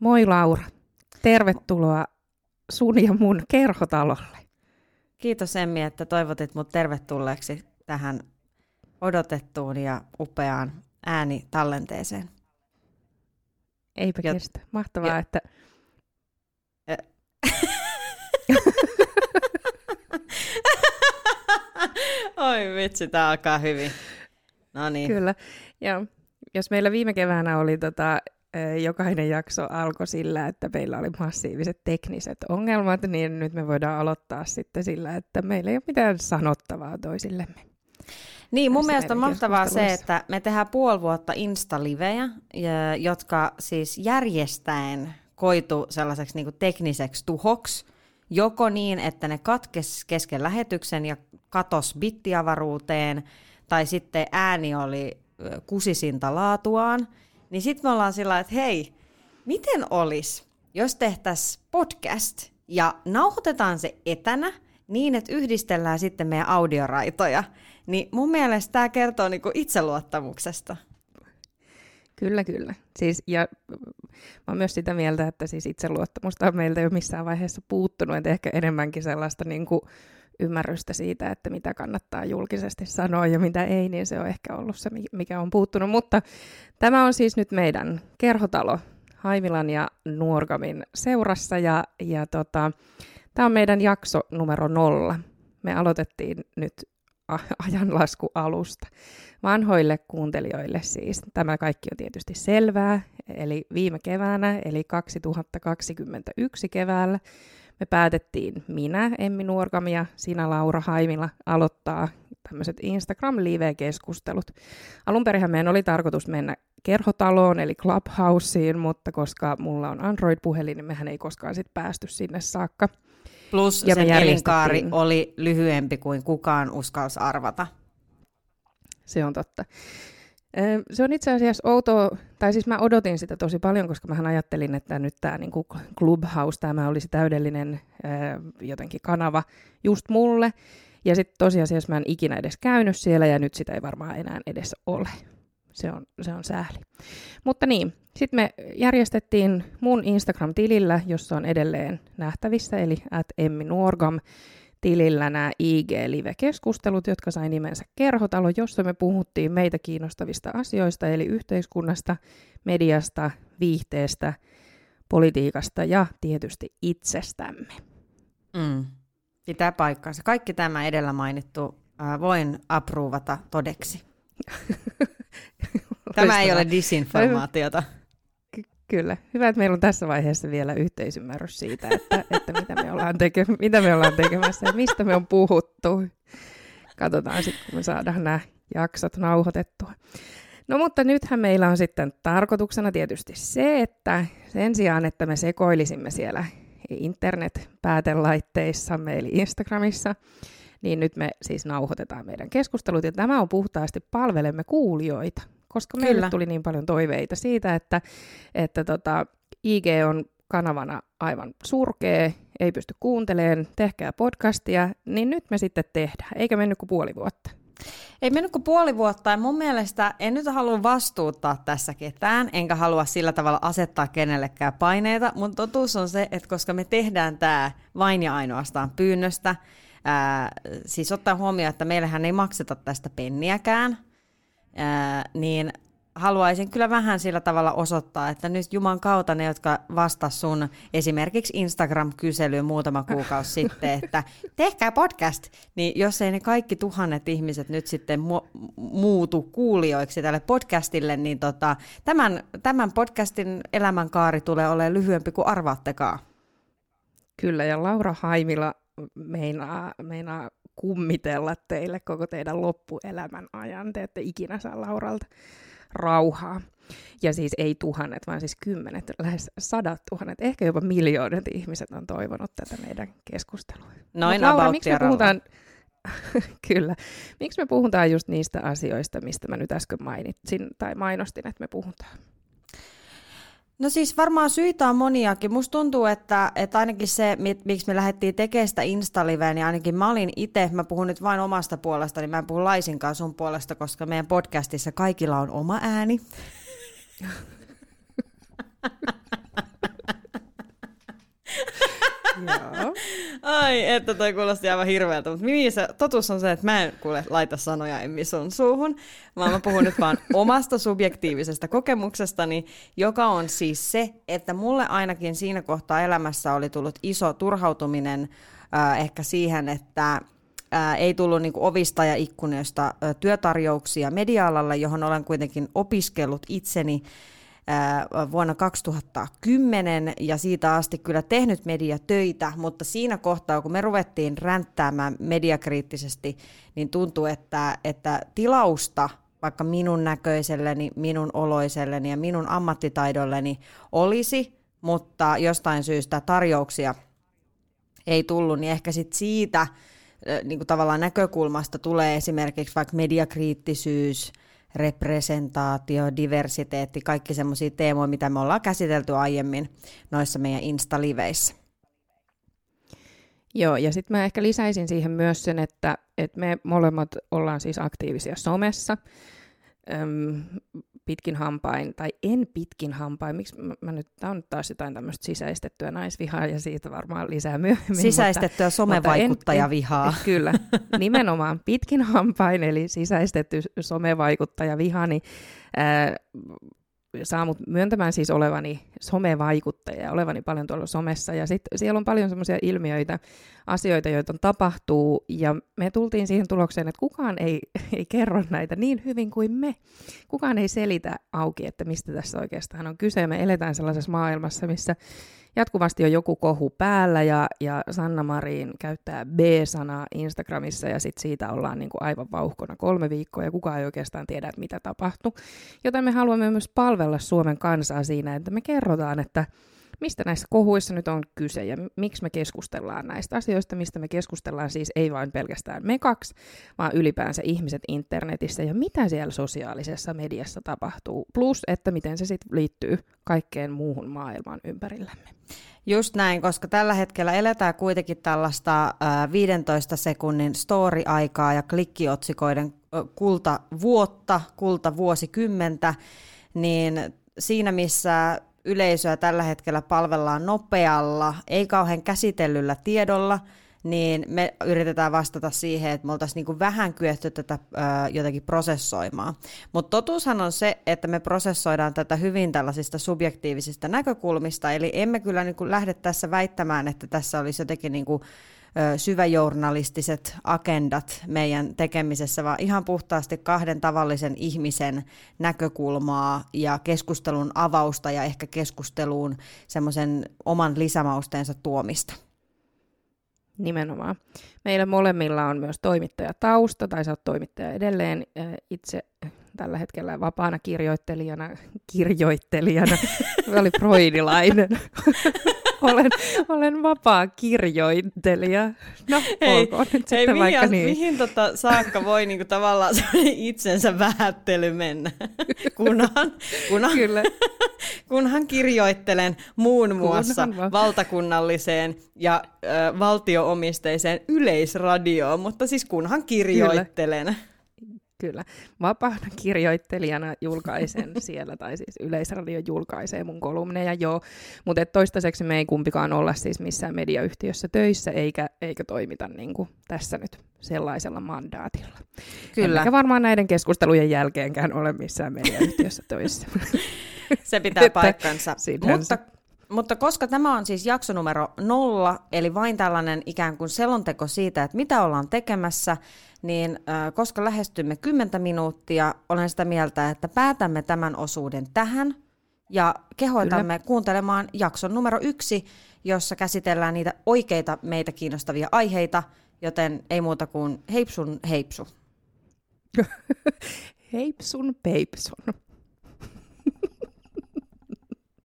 Moi Laura. Tervetuloa sun ja mun kerhotalolle. Kiitos Emmi, että toivotit mut tervetulleeksi tähän odotettuun ja upeaan äänitallenteeseen. Eipä Jo- kestä. Mahtavaa, jo- että Oi vitsi, tää alkaa hyvin. No niin. kyllä. Ja jos meillä viime keväänä oli tota, jokainen jakso alkoi sillä, että meillä oli massiiviset tekniset ongelmat, niin nyt me voidaan aloittaa sitten sillä, että meillä ei ole mitään sanottavaa toisillemme. Niin, mun mielestä on mahtavaa se, että me tehdään puoli vuotta Insta-livejä, jotka siis järjestäen koitu sellaiseksi niin tekniseksi tuhoksi, joko niin, että ne katkes kesken lähetyksen ja katos bittiavaruuteen, tai sitten ääni oli kusisinta laatuaan, niin sitten me ollaan sillä, että hei, miten olisi, jos tehtäisiin podcast ja nauhoitetaan se etänä niin, että yhdistellään sitten meidän audioraitoja, niin mun mielestä tämä kertoo niinku itseluottamuksesta. Kyllä, kyllä. Siis, ja mä oon myös sitä mieltä, että siis itseluottamusta on meiltä jo missään vaiheessa puuttunut, että ehkä enemmänkin sellaista niin ymmärrystä siitä, että mitä kannattaa julkisesti sanoa ja mitä ei, niin se on ehkä ollut se, mi- mikä on puuttunut. Mutta tämä on siis nyt meidän kerhotalo Haimilan ja Nuorgamin seurassa ja, ja tota, tämä on meidän jakso numero nolla. Me aloitettiin nyt ajanlasku alusta. Vanhoille kuuntelijoille siis. Tämä kaikki on tietysti selvää, eli viime keväänä, eli 2021 keväällä, me päätettiin minä, Emmi Nuorgam ja sinä Laura Haimila aloittaa tämmöiset Instagram-live-keskustelut. Alun perinhän meidän oli tarkoitus mennä kerhotaloon, eli Clubhouseen, mutta koska mulla on Android-puhelin, niin mehän ei koskaan sit päästy sinne saakka. Plus Ja sen elinkaari oli lyhyempi kuin kukaan uskalsi arvata. Se on totta. Ö, Se on itse asiassa outoa, tai siis mä odotin sitä tosi paljon, koska mä ajattelin, että nyt tämä niinku Clubhouse, tämä olisi täydellinen ö, jotenkin kanava just mulle. Ja sitten tosiasiassa mä en ikinä edes käynyt siellä, ja nyt sitä ei varmaan enää edes ole. Se on, se on sääli. Mutta niin, sitten me järjestettiin mun Instagram-tilillä, jossa on edelleen nähtävissä, eli at Emmi Nuorgam, tilillä nämä IG-live-keskustelut, jotka sai nimensä Kerhotalo, jossa me puhuttiin meitä kiinnostavista asioista, eli yhteiskunnasta, mediasta, viihteestä, politiikasta ja tietysti itsestämme. Mm. Pitää paikkaansa. Kaikki tämä edellä mainittu äh, voin apruuvata todeksi. Tämä ei ole disinformaatiota. Ky- Kyllä. Hyvä, että meillä on tässä vaiheessa vielä yhteisymmärrys siitä, että, että mitä, me ollaan teke- mitä me ollaan tekemässä ja mistä me on puhuttu. Katsotaan sitten, kun me saadaan nämä jaksot nauhoitettua. No mutta nythän meillä on sitten tarkoituksena tietysti se, että sen sijaan, että me sekoilisimme siellä internet-päätelaitteissamme eli Instagramissa, niin nyt me siis nauhoitetaan meidän keskustelut ja tämä on puhtaasti palvelemme kuulijoita, koska meille Kyllä. tuli niin paljon toiveita siitä, että, että tota, IG on kanavana aivan surkea, ei pysty kuuntelemaan, tehkää podcastia, niin nyt me sitten tehdään, eikä mennyt kuin puoli vuotta. Ei mennyt kuin puoli vuotta ja mun mielestä en nyt halua vastuuttaa tässä ketään, enkä halua sillä tavalla asettaa kenellekään paineita, mutta totuus on se, että koska me tehdään tämä vain ja ainoastaan pyynnöstä, ää, siis ottaa huomioon, että meillähän ei makseta tästä penniäkään, niin haluaisin kyllä vähän sillä tavalla osoittaa, että nyt Juman kautta ne, jotka vastas sun esimerkiksi Instagram-kyselyyn muutama kuukausi sitten, että tehkää podcast, niin jos ei ne kaikki tuhannet ihmiset nyt sitten mu- muutu kuulijoiksi tälle podcastille, niin tota, tämän, tämän podcastin elämänkaari tulee olemaan lyhyempi kuin arvaattekaan. Kyllä, ja Laura Haimila meinaa, meinaa kummitella teille koko teidän loppuelämän ajan. Te ette ikinä saa Lauralta rauhaa. Ja siis ei tuhannet, vaan siis kymmenet, lähes sadat tuhannet, ehkä jopa miljoonat ihmiset on toivonut tätä meidän keskustelua. Noin Mut Laura, about miksi me puhutaan, kyllä, miksi me puhutaan just niistä asioista, mistä mä nyt äsken mainitsin tai mainostin, että me puhutaan? No siis varmaan syitä on moniakin. Musta tuntuu, että, että ainakin se, miksi me lähdettiin tekemään sitä Instaliveä, niin ainakin mä olin itse, mä puhun nyt vain omasta puolestani, niin mä en puhu laisinkaan sun puolesta, koska meidän podcastissa kaikilla on oma ääni. Joo. Ai, että toi kuulosti aivan hirveältä, mutta Mimi, se, totuus on se, että mä en kuule laita sanoja Emmi sun suuhun, vaan mä puhun nyt vaan omasta subjektiivisesta kokemuksestani, joka on siis se, että mulle ainakin siinä kohtaa elämässä oli tullut iso turhautuminen äh, ehkä siihen, että ää, ei tullut niin ovista ja ikkunoista ää, työtarjouksia media johon olen kuitenkin opiskellut itseni vuonna 2010 ja siitä asti kyllä tehnyt mediatöitä, mutta siinä kohtaa, kun me ruvettiin ränttäämään mediakriittisesti, niin tuntuu, että, että tilausta vaikka minun näköiselleni, minun oloiselleni ja minun ammattitaidolleni olisi, mutta jostain syystä tarjouksia ei tullut, niin ehkä sit siitä niin kuin tavallaan näkökulmasta tulee esimerkiksi vaikka mediakriittisyys, representaatio, diversiteetti, kaikki semmoisia teemoja, mitä me ollaan käsitelty aiemmin noissa meidän Insta-liveissä. Joo, ja sitten mä ehkä lisäisin siihen myös sen, että, että me molemmat ollaan siis aktiivisia somessa. Öm, pitkin hampain, tai en pitkin hampain, miksi mä, mä nyt, tämä on taas jotain tämmöistä sisäistettyä naisvihaa, ja siitä varmaan lisää myöhemmin. Sisäistettyä mutta, somevaikuttajavihaa. Mutta en, en, kyllä, nimenomaan pitkin hampain, eli sisäistetty somevaikuttajaviha, niin ää, saa mut myöntämään siis olevani somevaikuttaja ja olevani paljon tuolla somessa. Ja sitten siellä on paljon semmoisia ilmiöitä, asioita, joita tapahtuu. Ja me tultiin siihen tulokseen, että kukaan ei, ei kerro näitä niin hyvin kuin me. Kukaan ei selitä auki, että mistä tässä oikeastaan on kyse. Me eletään sellaisessa maailmassa, missä jatkuvasti on joku kohu päällä ja, ja Sanna Marin käyttää B-sanaa Instagramissa ja sitten siitä ollaan niin kuin aivan vauhkona kolme viikkoa ja kukaan ei oikeastaan tiedä, että mitä tapahtuu. Joten me haluamme myös palvella Suomen kansaa siinä, että me kerrotaan, että mistä näissä kohuissa nyt on kyse ja miksi me keskustellaan näistä asioista, mistä me keskustellaan siis ei vain pelkästään me kaksi, vaan ylipäänsä ihmiset internetissä ja mitä siellä sosiaalisessa mediassa tapahtuu, plus että miten se sitten liittyy kaikkeen muuhun maailmaan ympärillämme. Just näin, koska tällä hetkellä eletään kuitenkin tällaista äh, 15 sekunnin story-aikaa ja klikkiotsikoiden äh, kulta vuotta, kulta vuosikymmentä, niin siinä missä yleisöä tällä hetkellä palvellaan nopealla, ei kauhean käsitellyllä tiedolla, niin me yritetään vastata siihen, että me oltaisiin niin vähän kyetty tätä ö, jotenkin prosessoimaan. Mutta totuushan on se, että me prosessoidaan tätä hyvin tällaisista subjektiivisista näkökulmista, eli emme kyllä niin lähde tässä väittämään, että tässä olisi jotenkin niin kuin, syväjournalistiset agendat meidän tekemisessä, vaan ihan puhtaasti kahden tavallisen ihmisen näkökulmaa ja keskustelun avausta ja ehkä keskusteluun semmoisen oman lisämausteensa tuomista. Nimenomaan. Meillä molemmilla on myös toimittajatausta, tai sä oot toimittaja edelleen. Itse tällä hetkellä vapaana kirjoittelijana, kirjoittelijana, oli freudilainen. olen, olen vapaa kirjoittelija. No, hei, olkoon nyt hei, sitten mihin, vaikka niin. mihin tota saakka voi niinku tavallaan itsensä vähättely mennä, kunhan, kunhan, Kyllä. kunhan kirjoittelen muun muassa kunhan valtakunnalliseen ja ö, valtioomisteiseen yleisradioon, mutta siis kunhan kirjoittelen. Kyllä. Kyllä. Vapaana kirjoittelijana julkaisen siellä, tai siis Yleisradio julkaisee mun kolumneja, joo. Mutta toistaiseksi me ei kumpikaan olla siis missään mediayhtiössä töissä, eikä, eikä toimita niin kuin tässä nyt sellaisella mandaatilla. Kyllä. Eikä varmaan näiden keskustelujen jälkeenkään ole missään mediayhtiössä töissä. Se pitää paikkansa. Mutta mutta koska tämä on siis jakso numero nolla, eli vain tällainen ikään kuin selonteko siitä, että mitä ollaan tekemässä, niin äh, koska lähestymme 10 minuuttia, olen sitä mieltä, että päätämme tämän osuuden tähän ja kehoitamme Kyllä. kuuntelemaan jakson numero yksi, jossa käsitellään niitä oikeita meitä kiinnostavia aiheita, joten ei muuta kuin heipsun heipsu. heipsun peipsun.